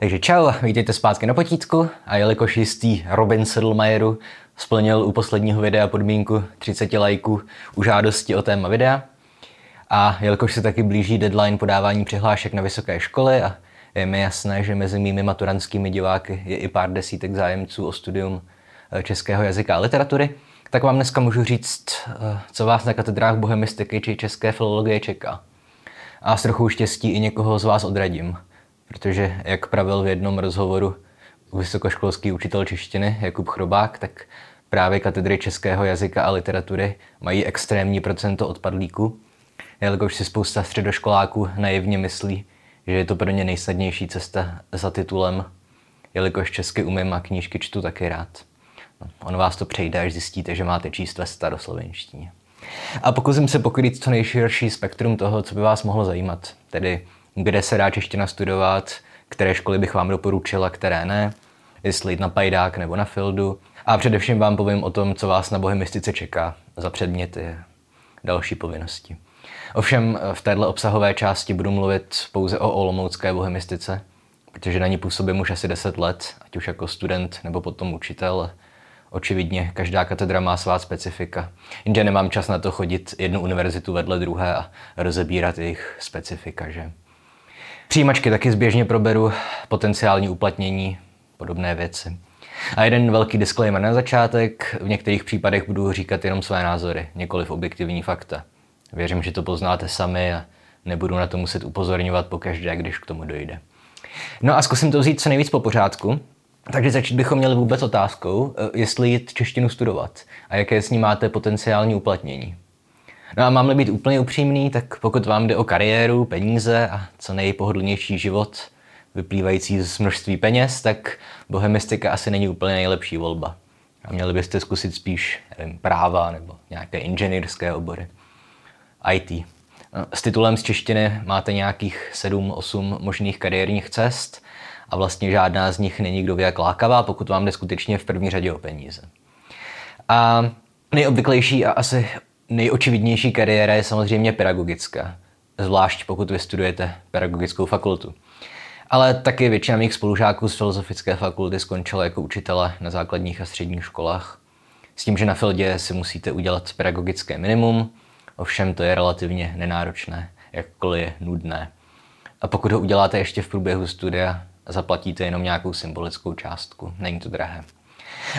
Takže čau, vítejte zpátky na potítku a jelikož jistý Robin Sedlmajeru splnil u posledního videa podmínku 30 lajků u žádosti o téma videa a jelikož se taky blíží deadline podávání přihlášek na vysoké školy a je mi jasné, že mezi mými maturantskými diváky je i pár desítek zájemců o studium eh, českého jazyka a literatury, tak vám dneska můžu říct, eh, co vás na katedrách bohemistiky či české filologie čeká. A s trochu štěstí i někoho z vás odradím – protože jak pravil v jednom rozhovoru vysokoškolský učitel češtiny Jakub Chrobák, tak právě katedry českého jazyka a literatury mají extrémní procento odpadlíků, jelikož si spousta středoškoláků naivně myslí, že je to pro ně nejsnadnější cesta za titulem, jelikož česky umím a knížky čtu taky rád. No, on vás to přejde, až zjistíte, že máte číst ve staroslovenštině. A pokusím se pokrýt co nejširší spektrum toho, co by vás mohlo zajímat, tedy kde se dá čeština studovat, které školy bych vám doporučila, které ne, jestli jít na Pajdák nebo na Fildu. A především vám povím o tom, co vás na bohemistice čeká za předměty další povinnosti. Ovšem v této obsahové části budu mluvit pouze o olomoucké bohemistice, protože na ní působím už asi 10 let, ať už jako student nebo potom učitel. Očividně každá katedra má svá specifika, jenže nemám čas na to chodit jednu univerzitu vedle druhé a rozebírat jejich specifika, že? Přijímačky taky zběžně proberu, potenciální uplatnění, podobné věci. A jeden velký disclaimer na začátek, v některých případech budu říkat jenom své názory, v objektivní fakta. Věřím, že to poznáte sami a nebudu na to muset upozorňovat pokaždé, když k tomu dojde. No a zkusím to vzít co nejvíc po pořádku. Takže začít bychom měli vůbec otázkou, eh, jestli jít češtinu studovat a jaké s ní máte potenciální uplatnění. No a mám-li být úplně upřímný, tak pokud vám jde o kariéru, peníze a co nejpohodlnější život, vyplývající z množství peněz, tak bohemistika asi není úplně nejlepší volba. A měli byste zkusit spíš nevím, práva nebo nějaké inženýrské obory. IT. No, s titulem z češtiny máte nějakých 7-8 možných kariérních cest a vlastně žádná z nich není kdo jak lákavá, pokud vám jde skutečně v první řadě o peníze. A nejobvyklejší a asi Nejočividnější kariéra je samozřejmě pedagogická, zvlášť pokud vystudujete pedagogickou fakultu. Ale taky většina mých spolužáků z filozofické fakulty skončila jako učitele na základních a středních školách. S tím, že na Fildě si musíte udělat pedagogické minimum, ovšem to je relativně nenáročné, jakkoliv je nudné. A pokud ho uděláte ještě v průběhu studia, zaplatíte jenom nějakou symbolickou částku, není to drahé.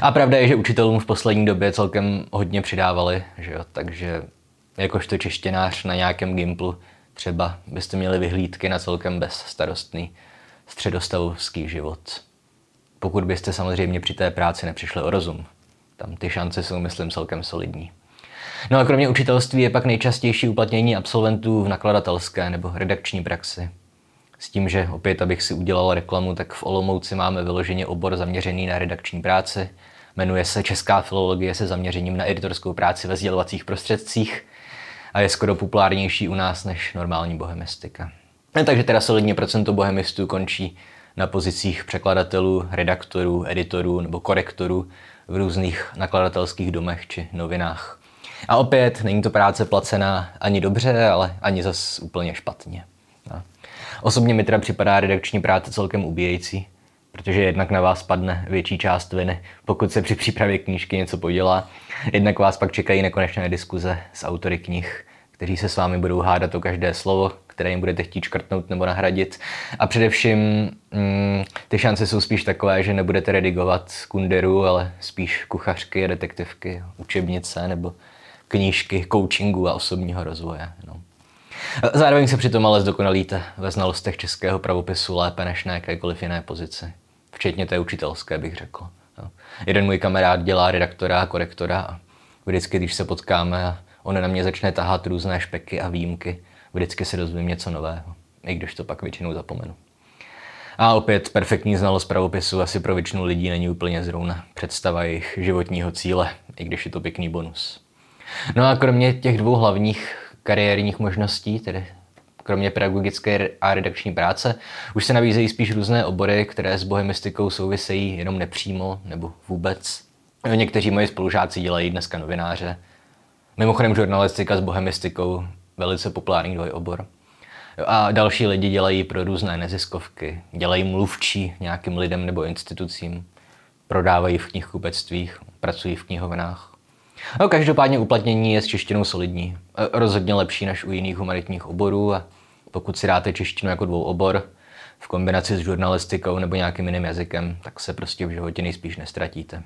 A pravda je, že učitelům v poslední době celkem hodně přidávali, že jo? takže jakožto češtěnář na nějakém Gimplu třeba byste měli vyhlídky na celkem bezstarostný středostavovský život. Pokud byste samozřejmě při té práci nepřišli o rozum. Tam ty šance jsou, myslím, celkem solidní. No a kromě učitelství je pak nejčastější uplatnění absolventů v nakladatelské nebo redakční praxi. S tím, že opět, abych si udělal reklamu, tak v Olomouci máme vyloženě obor zaměřený na redakční práci. Jmenuje se Česká filologie se zaměřením na editorskou práci ve sdělovacích prostředcích a je skoro populárnější u nás než normální bohemistika. No, takže teda solidně procento bohemistů končí na pozicích překladatelů, redaktorů, editorů nebo korektorů v různých nakladatelských domech či novinách. A opět není to práce placená ani dobře, ale ani zas úplně špatně. No. Osobně mi teda připadá redakční práce celkem ubíjející, protože jednak na vás padne větší část viny, pokud se při přípravě knížky něco podělá, jednak vás pak čekají nekonečné diskuze s autory knih, kteří se s vámi budou hádat o každé slovo, které jim budete chtít škrtnout nebo nahradit. A především mm, ty šance jsou spíš takové, že nebudete redigovat kunderu, ale spíš kuchařky, detektivky, učebnice nebo knížky coachingu a osobního rozvoje. No. Zároveň se přitom ale zdokonalíte ve znalostech českého pravopisu lépe než na jakékoliv jiné pozici. Včetně té učitelské, bych řekl. Jeden můj kamarád dělá redaktora a korektora a vždycky, když se potkáme on na mě začne tahat různé špeky a výjimky, vždycky se dozvím něco nového, i když to pak většinou zapomenu. A opět perfektní znalost pravopisu asi pro většinu lidí není úplně zrovna představa jejich životního cíle, i když je to pěkný bonus. No a kromě těch dvou hlavních kariérních možností, tedy kromě pedagogické a redakční práce, už se nabízejí spíš různé obory, které s bohemistikou souvisejí jenom nepřímo nebo vůbec. Někteří moji spolužáci dělají dneska novináře. Mimochodem žurnalistika s bohemistikou, velice populární dvojobor. A další lidi dělají pro různé neziskovky, dělají mluvčí nějakým lidem nebo institucím, prodávají v knihkupectvích, pracují v knihovnách. No, každopádně uplatnění je s češtinou solidní. E, rozhodně lepší než u jiných humanitních oborů a pokud si dáte češtinu jako dvou obor v kombinaci s žurnalistikou nebo nějakým jiným jazykem, tak se prostě v životě nejspíš nestratíte.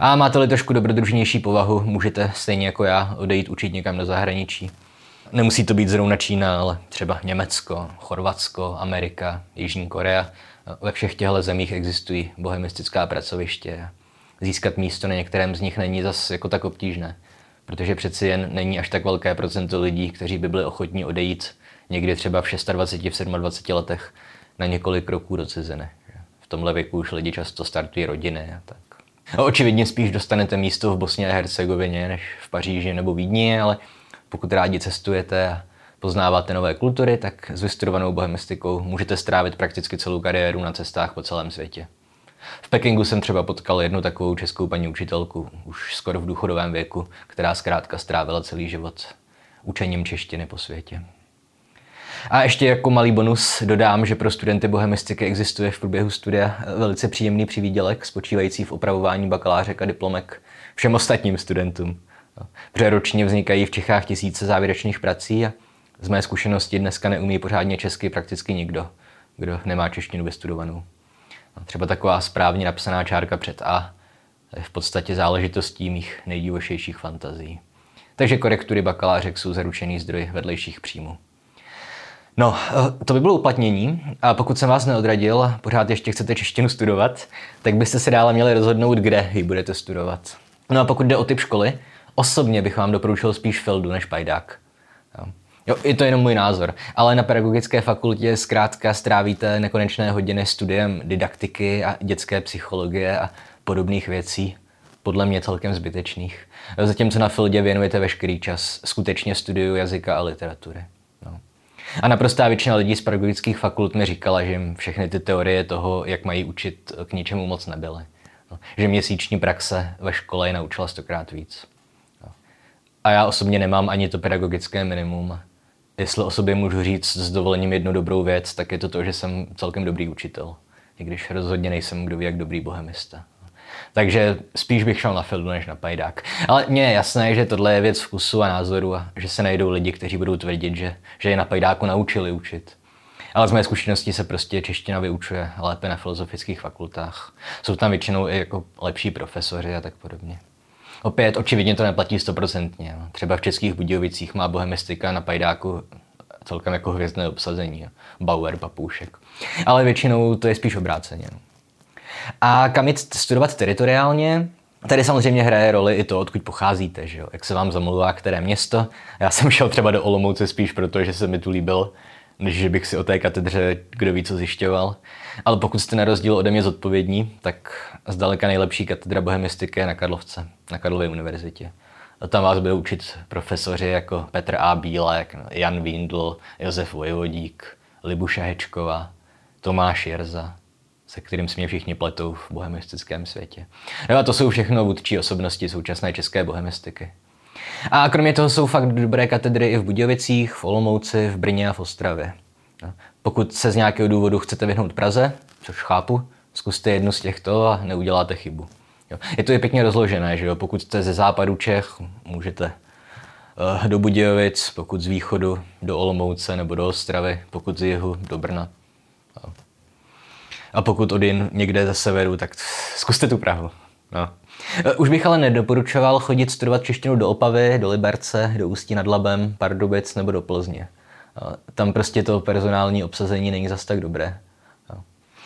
A máte-li trošku dobrodružnější povahu, můžete stejně jako já odejít učit někam do zahraničí. Nemusí to být zrovna Čína, ale třeba Německo, Chorvatsko, Amerika, Jižní Korea. Ve všech těchto zemích existují bohemistická pracoviště. Získat místo na některém z nich není zas jako tak obtížné, protože přeci jen není až tak velké procento lidí, kteří by byli ochotní odejít někdy třeba v 26, v 27 letech na několik roků do ciziny. V tomhle věku už lidi často startují rodiny a tak. A očividně spíš dostanete místo v Bosně a Hercegovině než v Paříži nebo Vídni, ale pokud rádi cestujete a poznáváte nové kultury, tak s vystudovanou bohemistikou můžete strávit prakticky celou kariéru na cestách po celém světě. V Pekingu jsem třeba potkal jednu takovou českou paní učitelku, už skoro v důchodovém věku, která zkrátka strávila celý život učením češtiny po světě. A ještě jako malý bonus dodám, že pro studenty bohemistiky existuje v průběhu studia velice příjemný přivídělek, spočívající v opravování bakalářek a diplomek všem ostatním studentům. Protože ročně vznikají v Čechách tisíce závěrečných prací a z mé zkušenosti dneska neumí pořádně česky prakticky nikdo, kdo nemá češtinu vystudovanou. Třeba taková správně napsaná čárka před A je v podstatě záležitostí mých nejdivošejších fantazí. Takže korektury bakalářek jsou zaručený zdroj vedlejších příjmů. No, eh, to by bylo uplatnění. A pokud jsem vás neodradil, pořád ještě chcete češtinu studovat, tak byste se dále měli rozhodnout, kde ji budete studovat. No a pokud jde o typ školy, osobně bych vám doporučil spíš Feldu než Pajdák. Jo. Je to jenom můj názor, ale na pedagogické fakultě zkrátka strávíte nekonečné hodiny studiem didaktiky a dětské psychologie a podobných věcí, podle mě celkem zbytečných. Zatímco na Fildě věnujete veškerý čas skutečně studiu jazyka a literatury. A naprostá většina lidí z pedagogických fakult mi říkala, že jim všechny ty teorie toho, jak mají učit, k ničemu moc nebyly. No, že měsíční praxe ve škole je naučila stokrát víc. No. A já osobně nemám ani to pedagogické minimum. Jestli o sobě můžu říct s dovolením jednu dobrou věc, tak je to to, že jsem celkem dobrý učitel. I když rozhodně nejsem kdo ví jak dobrý bohemista. Takže spíš bych šel na Fildu než na Pajdák. Ale mně je jasné, že tohle je věc vkusu a názoru a že se najdou lidi, kteří budou tvrdit, že, že je na Pajdáku naučili učit. Ale z mé zkušenosti se prostě čeština vyučuje lépe na filozofických fakultách. Jsou tam většinou i jako lepší profesoři a tak podobně. Opět, očividně to neplatí stoprocentně. Třeba v českých Budějovicích má bohemistika na Pajdáku celkem jako hvězdné obsazení. Bauer, Papoušek. Ale většinou to je spíš obráceně. No. A kam jít studovat teritoriálně? Tady samozřejmě hraje roli i to, odkud pocházíte, že jo? jak se vám zamluvá které město. Já jsem šel třeba do Olomouce spíš proto, že se mi tu líbil, než že bych si o té katedře kdo ví co zjišťoval. Ale pokud jste na rozdíl ode mě zodpovědní, tak zdaleka nejlepší katedra bohemistiky je na Karlovce, na Karlově univerzitě. A tam vás budou učit profesoři jako Petr A. Bílek, Jan Windl, Josef Vojvodík, Libuša Hečková, Tomáš Jerza, se kterým si mě všichni pletou v bohemistickém světě. No a to jsou všechno vůdčí osobnosti současné české bohemistiky. A kromě toho jsou fakt dobré katedry i v Budějovicích, v Olomouci, v Brně a v Ostravě. No, pokud se z nějakého důvodu chcete vyhnout Praze, což chápu, zkuste jednu z těchto a neuděláte chybu. Jo. Je to je pěkně rozložené, že jo? pokud jste ze západu Čech, můžete uh, do Budějovic, pokud z východu do Olomouce nebo do Ostravy, pokud z jihu do Brna. A pokud odin někde ze severu, tak zkuste tu Prahu. No. E, už bych ale nedoporučoval chodit studovat češtinu do Opavy, do Liberce, do Ústí nad Labem, Pardubic nebo do Plzně. E, tam prostě to personální obsazení není zas tak dobré.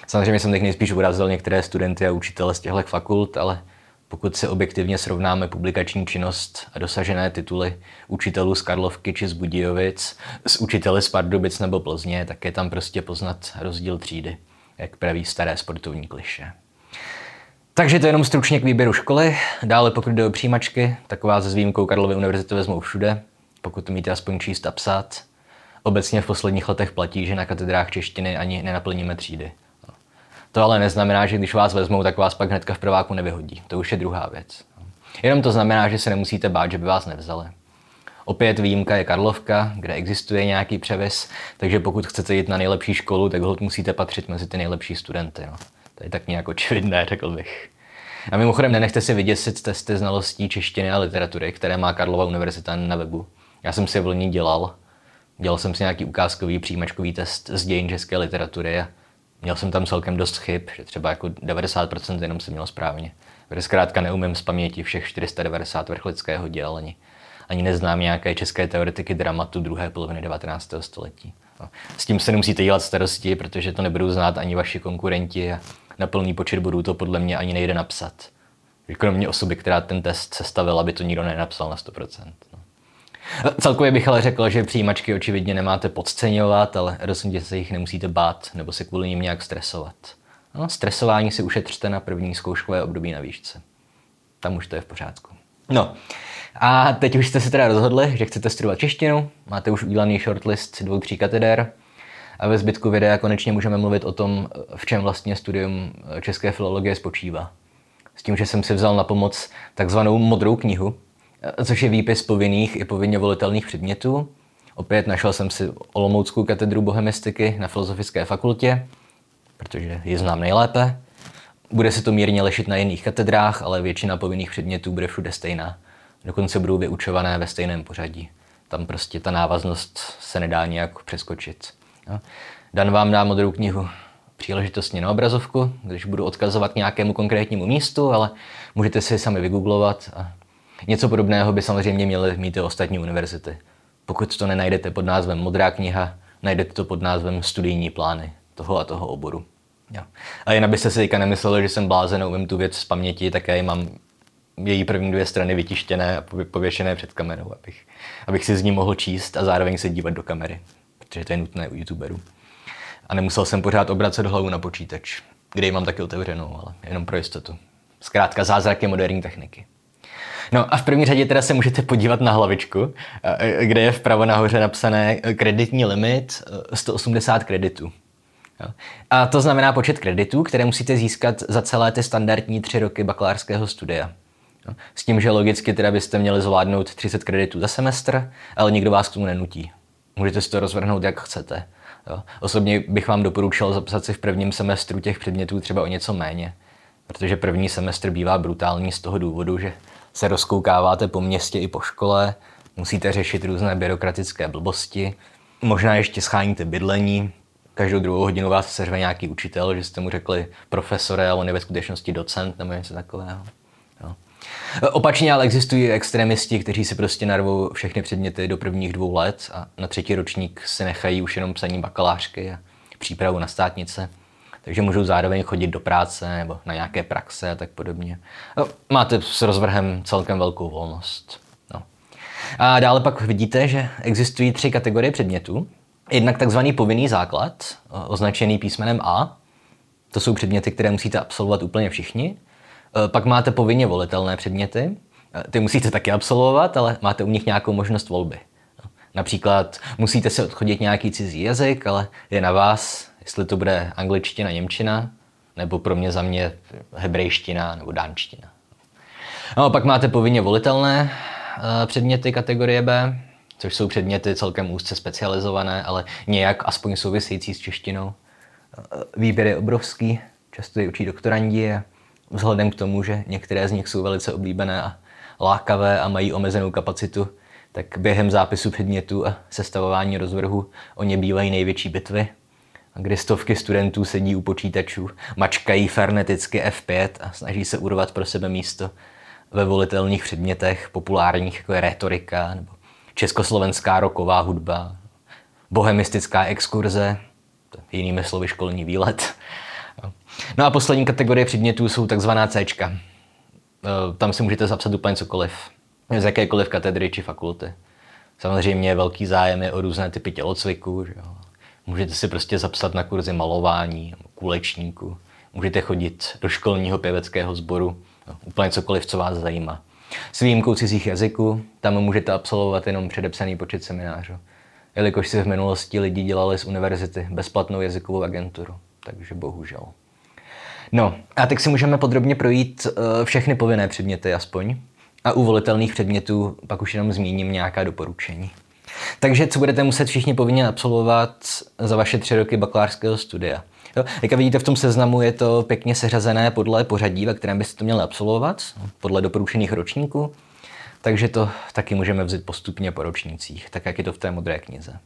Samozřejmě jsem teď nejspíš urazil některé studenty a učitele z těchto fakult, ale pokud si objektivně srovnáme publikační činnost a dosažené tituly učitelů z Karlovky či z Budějovic s učiteli z Pardubic nebo Plzně, tak je tam prostě poznat rozdíl třídy jak praví staré sportovní kliše. Takže to jenom stručně k výběru školy. Dále pokud jde o přijímačky, tak vás s výjimkou Karlovy univerzity vezmou všude, pokud umíte aspoň číst a psát. Obecně v posledních letech platí, že na katedrách češtiny ani nenaplníme třídy. To ale neznamená, že když vás vezmou, tak vás pak hnedka v prváku nevyhodí. To už je druhá věc. Jenom to znamená, že se nemusíte bát, že by vás nevzali. Opět výjimka je Karlovka, kde existuje nějaký převis, takže pokud chcete jít na nejlepší školu, tak hod musíte patřit mezi ty nejlepší studenty. No. To je tak nějak očividné, řekl bych. A mimochodem nenechte si vyděsit testy znalostí češtiny a literatury, které má Karlova univerzita na webu. Já jsem si je v loni dělal. Dělal jsem si nějaký ukázkový přijímačkový test z dějin české literatury a měl jsem tam celkem dost chyb, že třeba jako 90% jenom jsem měl správně. Protože zkrátka neumím z paměti všech 490 vrchlického děl, ani, ani neznám nějaké české teoretiky dramatu druhé poloviny 19. století. No. S tím se nemusíte dělat starosti, protože to nebudou znát ani vaši konkurenti a na plný počet bodů to podle mě ani nejde napsat. Kromě osoby, která ten test sestavila, by to nikdo nenapsal na 100%. No. Celkově bych ale řekl, že přijímačky očividně nemáte podceňovat, ale rozhodně se jich nemusíte bát nebo se kvůli nim nějak stresovat. No, stresování si ušetřte na první zkouškové období na výšce. Tam už to je v pořádku. No, a teď už jste se teda rozhodli, že chcete studovat češtinu, máte už udělaný shortlist dvou, tří kateder a ve zbytku videa konečně můžeme mluvit o tom, v čem vlastně studium české filologie spočívá. S tím, že jsem si vzal na pomoc takzvanou modrou knihu, což je výpis povinných i povinně volitelných předmětů. Opět našel jsem si Olomouckou katedru bohemistiky na Filozofické fakultě, protože ji znám nejlépe. Bude se to mírně lešit na jiných katedrách, ale většina povinných předmětů bude všude stejná. Dokonce budou vyučované ve stejném pořadí. Tam prostě ta návaznost se nedá nějak přeskočit. Dan vám dá modrou knihu příležitostně na obrazovku, když budu odkazovat k nějakému konkrétnímu místu, ale můžete si sami vygooglovat a Něco podobného by samozřejmě měly mít i ostatní univerzity. Pokud to nenajdete pod názvem Modrá kniha, najdete to pod názvem Studijní plány toho a toho oboru. Jo. A jen abyste si teďka nemysleli, že jsem blázen, umím tu věc z paměti, tak já ji mám její první dvě strany vytištěné a pověšené před kamerou, abych, abych si z ní mohl číst a zároveň se dívat do kamery, protože to je nutné u youtuberů. A nemusel jsem pořád obracet hlavu na počítač, kde ji mám taky otevřenou, ale jenom pro jistotu. Zkrátka zázraky moderní techniky. No a v první řadě teda se můžete podívat na hlavičku, eh, kde je vpravo nahoře napsané eh, kreditní limit 180 eh, kreditů. A to znamená počet kreditů, které musíte získat za celé ty standardní tři roky bakalářského studia. S tím, že logicky teda byste měli zvládnout 30 kreditů za semestr, ale nikdo vás k tomu nenutí. Můžete si to rozvrhnout, jak chcete. Jo. Osobně bych vám doporučil zapsat si v prvním semestru těch předmětů třeba o něco méně, protože první semestr bývá brutální z toho důvodu, že se rozkoukáváte po městě i po škole, musíte řešit různé byrokratické blbosti, možná ještě scháníte bydlení, každou druhou hodinu vás seřve nějaký učitel, že jste mu řekli profesore, ale on je ve skutečnosti docent nebo něco takového. No. Opačně ale existují extremisti, kteří si prostě narvou všechny předměty do prvních dvou let a na třetí ročník si nechají už jenom psaní bakalářky a přípravu na státnice takže můžou zároveň chodit do práce nebo na nějaké praxe a tak podobně. No, máte s rozvrhem celkem velkou volnost. No. A dále pak vidíte, že existují tři kategorie předmětů. Jednak takzvaný povinný základ, označený písmenem A. To jsou předměty, které musíte absolvovat úplně všichni. E, pak máte povinně volitelné předměty. E, ty musíte taky absolvovat, ale máte u nich nějakou možnost volby. No, například musíte si odchodit nějaký cizí jazyk, ale je na vás, jestli to bude angličtina, němčina, nebo pro mě za mě hebrejština nebo dánština. No pak máte povinně volitelné eh, předměty kategorie B, což jsou předměty celkem úzce specializované, ale nějak aspoň související s češtinou. Eh, výběr je obrovský, často je učí doktorandi a vzhledem k tomu, že některé z nich jsou velice oblíbené a lákavé a mají omezenou kapacitu, tak během zápisu předmětu a sestavování rozvrhu o ně bývají největší bitvy kdy stovky studentů sedí u počítačů, mačkají ferneticky F5 a snaží se urvat pro sebe místo ve volitelných předmětech populárních, jako je retorika nebo československá roková hudba, bohemistická exkurze, jinými slovy školní výlet. No a poslední kategorie předmětů jsou takzvaná C. E, tam si můžete zapsat úplně cokoliv, z jakékoliv katedry či fakulty. Samozřejmě velký zájem je o různé typy tělocviku, že jo? Můžete si prostě zapsat na kurzy malování, kulečníku. Můžete chodit do školního pěveckého sboru, no, úplně cokoliv, co vás zajímá. S výjimkou cizích jazyků, tam můžete absolvovat jenom předepsaný počet seminářů. Jelikož si v minulosti lidi dělali z univerzity bezplatnou jazykovou agenturu. Takže bohužel. No a teď si můžeme podrobně projít eh, všechny povinné předměty aspoň. A u volitelných předmětů pak už jenom zmíním nějaká doporučení. Takže co budete muset všichni povinně absolvovat za vaše tři roky bakalářského studia? Jo, jak vidíte v tom seznamu, je to pěkně seřazené podle pořadí, ve kterém byste to měli absolvovat, podle doporučených ročníků. Takže to taky můžeme vzít postupně po ročnících, tak jak je to v té modré knize.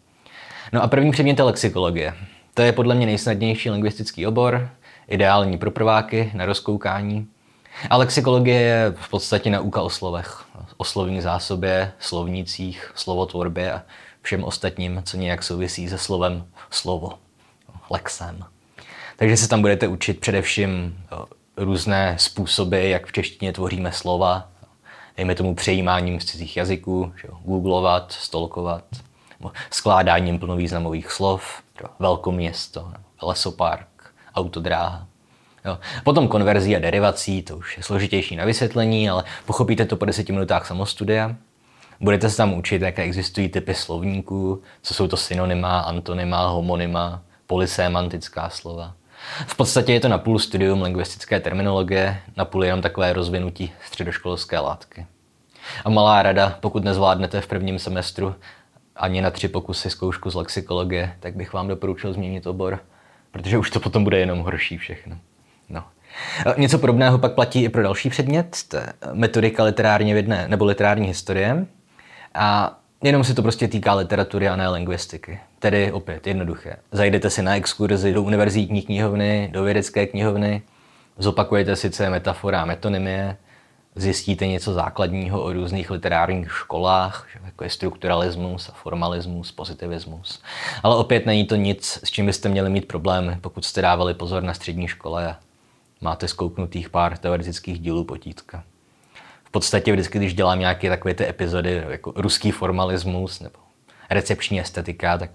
No a první předmět je lexikologie. To je podle mě nejsnadnější lingvistický obor, ideální pro prváky na rozkoukání. A lexikologie je v podstatě nauka o slovech, o slovní zásobě, slovnících, slovotvorbě a všem ostatním, co nějak souvisí se slovem slovo, lexem. Takže se tam budete učit především různé způsoby, jak v češtině tvoříme slova, dejme tomu přejímáním z cizích jazyků, že googlovat, stolkovat, skládáním plnovýznamových slov, velkoměsto, lesopark, autodráha. Jo. Potom konverzí a derivací, to už je složitější na vysvětlení, ale pochopíte to po deseti minutách samostudia. Budete se tam učit, jaké existují typy slovníků, co jsou to synonyma, antonyma, homonyma, polysémantická slova. V podstatě je to na půl studium lingvistické terminologie, na půl jenom takové rozvinutí středoškolské látky. A malá rada, pokud nezvládnete v prvním semestru ani na tři pokusy zkoušku z lexikologie, tak bych vám doporučil změnit obor, protože už to potom bude jenom horší všechno. No. Něco podobného pak platí i pro další předmět, je metodika literárně vědné nebo literární historie. A jenom se to prostě týká literatury a ne lingvistiky. Tedy opět jednoduché. Zajdete si na exkurzi do univerzitní knihovny, do vědecké knihovny, zopakujete si, co je metafora a metonymie, zjistíte něco základního o různých literárních školách, jako je strukturalismus a formalismus, pozitivismus. Ale opět není to nic, s čím byste měli mít problémy, pokud jste dávali pozor na střední škole a máte zkouknutých pár teoretických dílů potítka. V podstatě vždycky, když dělám nějaké takové ty epizody, jako ruský formalismus nebo recepční estetika, tak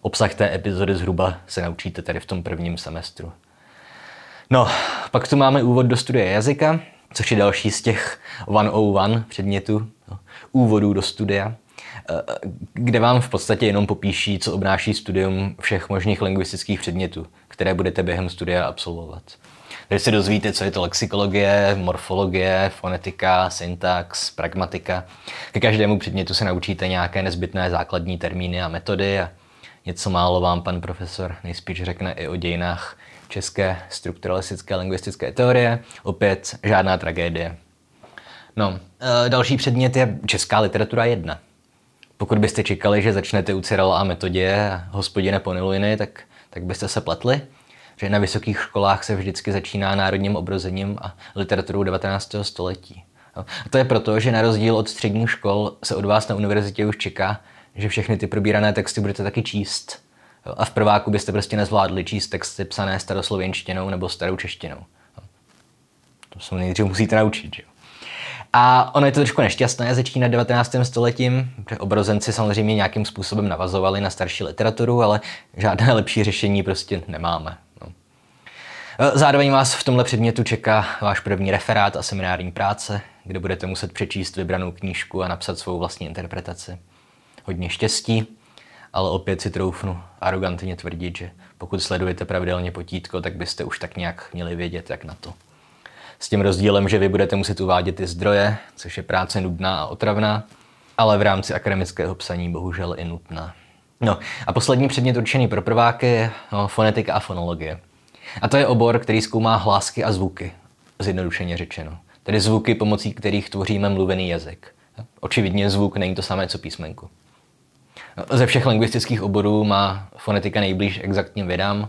obsah té epizody zhruba se naučíte tady v tom prvním semestru. No, pak tu máme úvod do studie jazyka, což je další z těch 101 předmětů, no, úvodů do studia, eh, kde vám v podstatě jenom popíší, co obnáší studium všech možných lingvistických předmětů, které budete během studia absolvovat. Takže se dozvíte, co je to lexikologie, morfologie, fonetika, syntax, pragmatika. Ke každému předmětu se naučíte nějaké nezbytné základní termíny a metody a něco málo vám pan profesor nejspíš řekne i o dějinách české strukturalistické lingvistické teorie. Opět žádná tragédie. No, e, další předmět je česká literatura 1. Pokud byste čekali, že začnete u Cyrila a metodě hospodine Ponilujny, tak, tak byste se pletli že na vysokých školách se vždycky začíná národním obrozením a literaturou 19. století. A to je proto, že na rozdíl od středních škol se od vás na univerzitě už čeká, že všechny ty probírané texty budete taky číst. A v prváku byste prostě nezvládli číst texty psané staroslověnštinou nebo starou češtinou. To se nejdřív musíte naučit. Že? A ono je to trošku nešťastné začínat 19. stoletím, protože obrozenci samozřejmě nějakým způsobem navazovali na starší literaturu, ale žádné lepší řešení prostě nemáme. Eh, zároveň vás v tomhle předmětu čeká váš první referát a seminární práce, kde budete muset přečíst vybranou knížku a napsat svou vlastní interpretaci. Hodně štěstí, ale opět si troufnu arrogantně tvrdit, že pokud sledujete pravidelně potítko, tak byste už tak nějak měli vědět, jak na to. S tím rozdílem, že vy budete muset uvádět i zdroje, což je práce nudná a otravná, ale v rámci akademického psaní bohužel i nutná. No a poslední předmět určený pro prváky je no, fonetika a fonologie. A to je obor, který zkoumá hlásky a zvuky, zjednodušeně řečeno. Tedy zvuky, pomocí kterých tvoříme mluvený jazyk. Očividně zvuk není to samé, co písmenku. Ze všech lingvistických oborů má fonetika nejblíž exaktním vědám.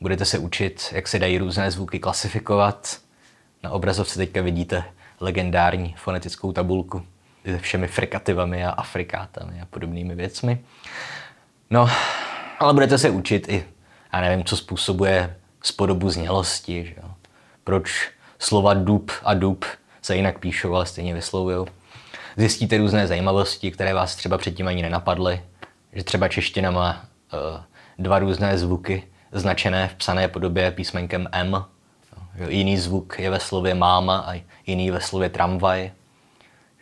Budete se učit, jak se dají různé zvuky klasifikovat. Na obrazovce teďka vidíte legendární fonetickou tabulku se všemi frikativami a afrikátami a podobnými věcmi. No, ale budete se učit i, já nevím, co způsobuje z podobu znělosti. Že jo? Proč slova dub a dub se jinak píšou, ale stejně vyslovují. Zjistíte různé zajímavosti, které vás třeba předtím ani nenapadly. Že třeba čeština má uh, dva různé zvuky značené v psané podobě písmenkem M. Jiný zvuk je ve slově máma a jiný ve slově tramvaj.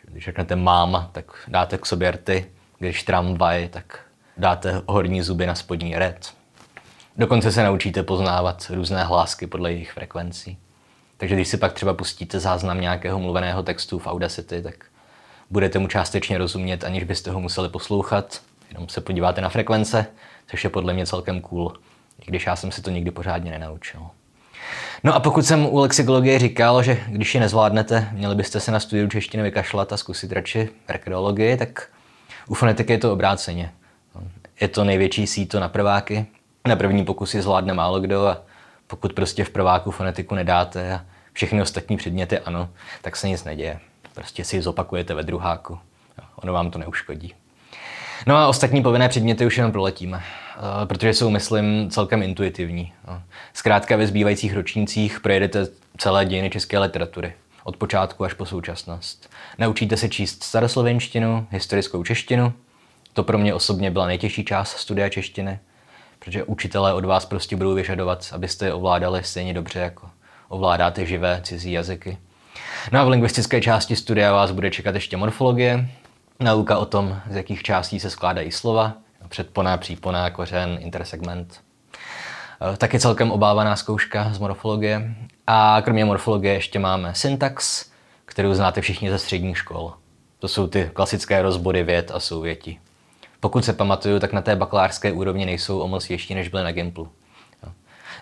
Když řeknete máma, tak dáte k sobě rty, když tramvaj, tak dáte horní zuby na spodní red. Dokonce se naučíte poznávat různé hlásky podle jejich frekvencí. Takže když si pak třeba pustíte záznam nějakého mluveného textu v Audacity, tak budete mu částečně rozumět, aniž byste ho museli poslouchat. Jenom se podíváte na frekvence, což je podle mě celkem cool, i když já jsem si to nikdy pořádně nenaučil. No a pokud jsem u lexikologie říkal, že když ji nezvládnete, měli byste se na studiu češtiny vykašlat a zkusit radši rekreologii, tak u fonetiky je to obráceně. Je to největší síto na prváky. Na první pokusy zvládne málo kdo a pokud prostě v prváku fonetiku nedáte a všechny ostatní předměty ano, tak se nic neděje. Prostě si zopakujete ve druháku. Ono vám to neuškodí. No a ostatní povinné předměty už jenom proletíme, eh, protože jsou, myslím, celkem intuitivní. Zkrátka ve zbývajících ročnících projedete celé dějiny české literatury, od počátku až po současnost. Naučíte se číst staroslovenštinu, historickou češtinu, to pro mě osobně byla nejtěžší část studia češtiny, protože učitelé od vás prostě budou vyžadovat, abyste je ovládali stejně dobře, jako ovládáte živé cizí jazyky. No a v lingvistické části studia vás bude čekat ještě morfologie, nauka o tom, z jakých částí se skládají slova, předpona, přípona, kořen, intersegment. Eh, taky celkem obávaná zkouška z morfologie. A kromě morfologie ještě máme syntax, kterou znáte všichni ze středních škol. To jsou ty klasické rozbory věd a souvětí. Pokud se pamatuju, tak na té bakalářské úrovni nejsou o moc větší, než byly na Gimplu.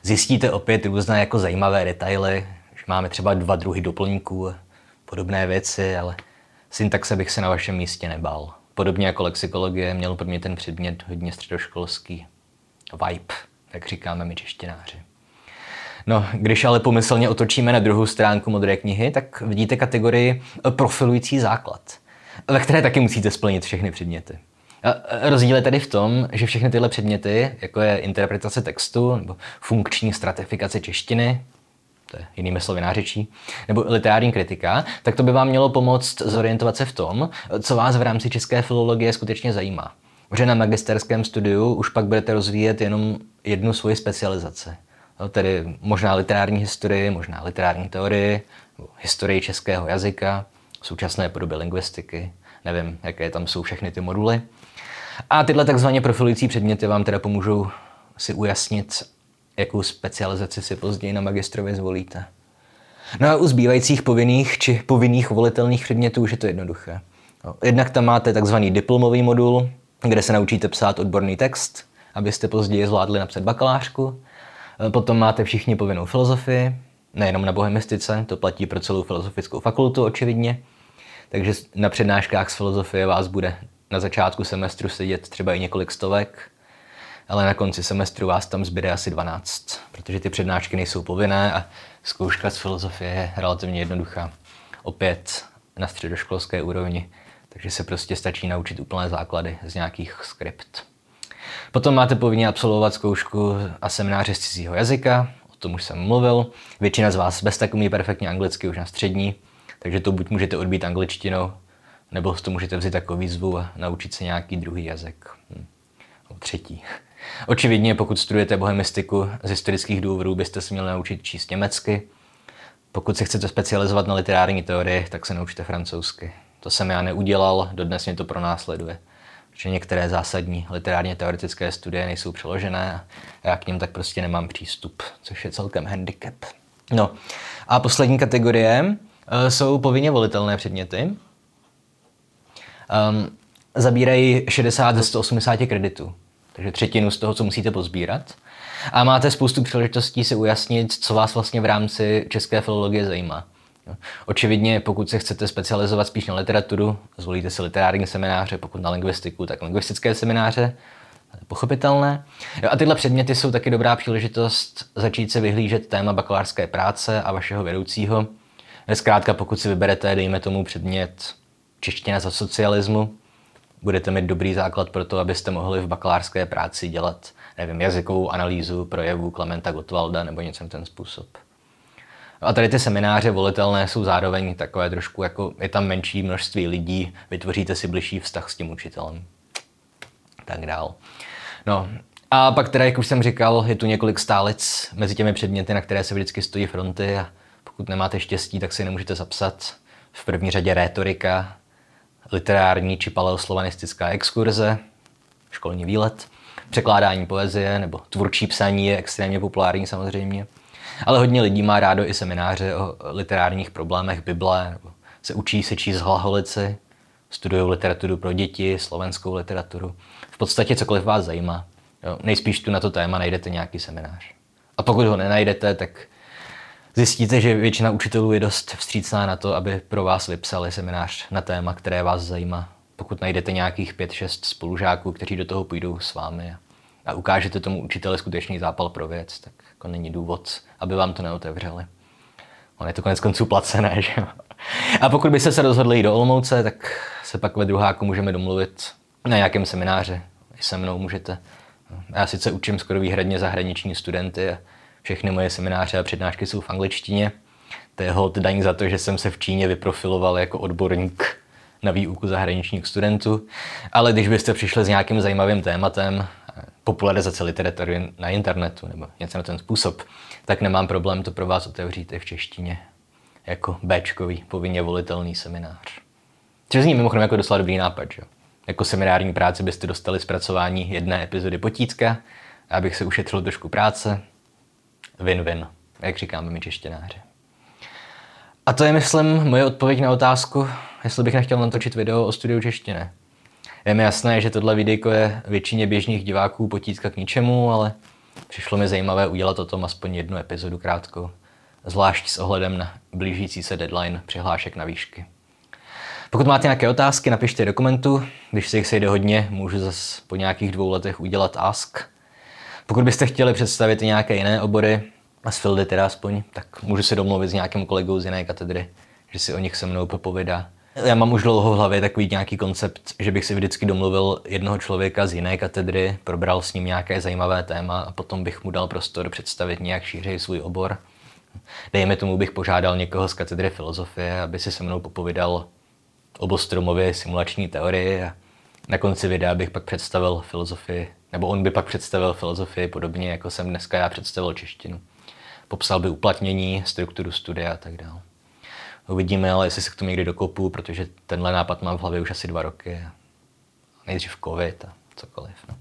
Zjistíte opět různé jako zajímavé detaily, máme třeba dva druhy doplňků, podobné věci, ale syntaxe bych se na vašem místě nebál. Podobně jako lexikologie měl pro mě ten předmět hodně středoškolský vibe, jak říkáme my češtináři. No, když ale pomyslně otočíme na druhou stránku modré knihy, tak vidíte kategorii profilující základ, ve které taky musíte splnit všechny předměty. Rozdíl je tedy v tom, že všechny tyhle předměty, jako je interpretace textu nebo funkční stratifikace češtiny, to je jinými slovy nářečí, nebo literární kritika, tak to by vám mělo pomoct zorientovat se v tom, co vás v rámci české filologie skutečně zajímá. Že na magisterském studiu už pak budete rozvíjet jenom jednu svoji specializaci. No, tedy možná literární historii, možná literární teorii, historii českého jazyka, současné podoby lingvistiky, nevím, jaké tam jsou všechny ty moduly. A tyhle takzvaně profilující předměty vám teda pomůžou si ujasnit, jakou specializaci si později na magistrově zvolíte. No a u zbývajících povinných či povinných volitelných předmětů už je to jednoduché. No, jednak tam máte takzvaný diplomový modul, kde se naučíte psát odborný text, abyste později zvládli napsat bakalářku. E, potom máte všichni povinnou filozofii, nejenom na bohemistice, to platí pro celou filozofickou fakultu očividně. Takže na přednáškách z filozofie vás bude na začátku semestru sedět třeba i několik stovek, ale na konci semestru vás tam zbyde asi 12, protože ty přednášky nejsou povinné a zkouška z filozofie je relativně jednoduchá. Opět na středoškolské úrovni, takže se prostě stačí naučit úplné základy z nějakých skript. Potom máte povinně absolvovat zkoušku a semináře z cizího jazyka, o tom už jsem mluvil. Většina z vás bez tak umí perfektně anglicky už na střední, takže to buď můžete odbít angličtinou, nebo to můžete vzít jako výzvu a naučit se nějaký druhý jazyk. Hm. třetí. Očividně, pokud studujete bohemistiku z historických důvodů, byste se měli naučit číst německy. Pokud se chcete specializovat na literární teorii, tak se naučte francouzsky. To jsem já neudělal, dodnes mě to pronásleduje. Protože některé zásadní literárně teoretické studie nejsou přeložené a já k ním tak prostě nemám přístup, což je celkem handicap. No a poslední kategorie eh, jsou povinně volitelné předměty. Um, zabírají 60 ze 180 kreditů, takže třetinu z toho, co musíte pozbírat. A máte spoustu příležitostí si ujasnit, co vás vlastně v rámci české filologie zajímá. Očividně, pokud se chcete specializovat spíš na literaturu, zvolíte si literární semináře, pokud na lingvistiku, tak lingvistické semináře, pochopitelné. A tyhle předměty jsou taky dobrá příležitost začít se vyhlížet téma bakalářské práce a vašeho vedoucího. Zkrátka, pokud si vyberete, dejme tomu předmět čeština za socialismu, budete mít dobrý základ pro to, abyste mohli v bakalářské práci dělat, nevím, jazykovou analýzu projevů Klementa Gottwalda nebo něco ten způsob. A tady ty semináře volitelné jsou zároveň takové trošku jako, je tam menší množství lidí, vytvoříte si bližší vztah s tím učitelem. Tak dál. No, a pak teda, jak už jsem říkal, je tu několik stálic mezi těmi předměty, na které se vždycky stojí fronty a pokud nemáte štěstí, tak si nemůžete zapsat. V první řadě rétorika, literární či paleoslovanistická exkurze, školní výlet, překládání poezie nebo tvůrčí psaní je extrémně populární samozřejmě. Ale hodně lidí má rádo i semináře o literárních problémech Bible, nebo se učí se číst hlaholici, studují literaturu pro děti, slovenskou literaturu. V podstatě cokoliv vás zajímá. Jo, nejspíš tu na to téma najdete nějaký seminář. A pokud ho nenajdete, tak zjistíte, že většina učitelů je dost vstřícná na to, aby pro vás vypsali seminář na téma, které vás zajímá. Pokud najdete nějakých 5-6 spolužáků, kteří do toho půjdou s vámi a ukážete tomu učiteli skutečný zápal pro věc, tak jako není důvod, aby vám to neotevřeli. On je to konec konců placené, že jo? A pokud byste se rozhodli jít do Olomouce, tak se pak ve druháku můžeme domluvit na nějakém semináři. I se mnou můžete. Já sice učím skoro výhradně zahraniční studenty a všechny moje semináře a přednášky jsou v angličtině. To je hod daň za to, že jsem se v Číně vyprofiloval jako odborník na výuku zahraničních studentů. Ale když byste přišli s nějakým zajímavým tématem, popularizace literatury na internetu nebo něco na ten způsob, tak nemám problém to pro vás otevřít i v češtině jako Bčkový, povinně volitelný seminář. Což zní mimochodem jako docela dobrý nápad, že? Jako seminární práci byste dostali zpracování jedné epizody potítka, abych se ušetřil trošku práce. Win-win, jak říkáme my češtěnáři. A to je, myslím, moje odpověď na otázku, jestli bych nechtěl natočit video o studiu češtiny. Je mi jasné, že tohle videjko je většině běžných diváků potítka k ničemu, ale přišlo mi zajímavé udělat o tom aspoň jednu epizodu krátkou, zvlášť s ohledem na blížící se deadline přihlášek na výšky. Pokud máte nějaké otázky, napište do komentu. Když se jich sejde hodně, můžu zase po nějakých dvou letech udělat ask. Pokud byste chtěli představit i nějaké jiné obory, a z Fildy teda aspoň, tak můžu si domluvit s nějakým kolegou z jiné katedry, že si o nich se mnou popovídá. Já mám už dlouho v hlavě takový nějaký koncept, že bych si vždycky domluvil jednoho člověka z jiné katedry, probral s ním nějaké zajímavé téma a potom bych mu dal prostor představit nějak šířej svůj obor. Dejme tomu bych požádal někoho z katedry filozofie, aby si se mnou popovídal o Bostromově simulační teorii a na konci videa bych pak představil filozofii, nebo on by pak představil filozofii podobně, jako jsem dneska já představil češtinu. Popsal by uplatnění, strukturu studia a tak dále. Uvidíme, ale jestli se k tomu někdy dokopu, protože tenhle nápad mám v hlavě už asi dva roky. Nejdřív covid a cokoliv. No.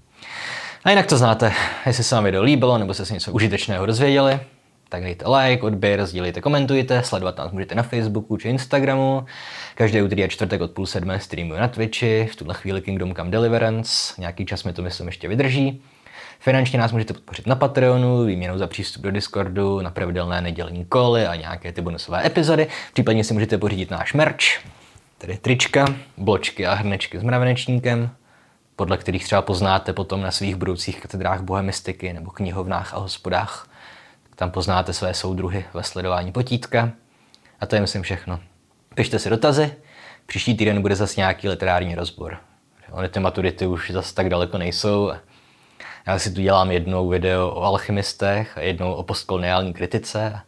A jinak to znáte, jestli se vám video líbilo, nebo jste se něco užitečného dozvěděli, tak dejte like, odběr, sdílejte, komentujte, sledovat nás můžete na Facebooku či Instagramu. Každý úterý a čtvrtek od půl sedmé streamuji na Twitchi, v tuhle chvíli Kingdom Come Deliverance, nějaký čas mi to myslím ještě vydrží. Finančně nás můžete podpořit na Patreonu, výměnou za přístup do Discordu, na pravidelné nedělní koly a nějaké ty bonusové epizody. Případně si můžete pořídit náš merch, tedy trička, bločky a hrnečky s mravenečníkem, podle kterých třeba poznáte potom na svých budoucích katedrách bohemistiky nebo knihovnách a hospodách. Tam poznáte své soudruhy ve sledování potítka. A to je myslím všechno. Pište si dotazy, příští týden bude zase nějaký literární rozbor. Ony ty maturity už zase tak daleko nejsou. Já si tu dělám jednou video o alchymistech a jednou o postkoloniální kritice.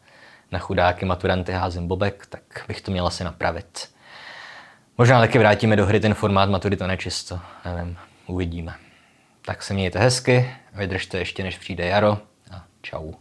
Na chudáky maturanty házím bobek, tak bych to měl asi napravit. Možná taky vrátíme do hry ten formát maturita nečisto. Nevím, uvidíme. Tak se mějte hezky, vydržte ještě než přijde jaro a čau.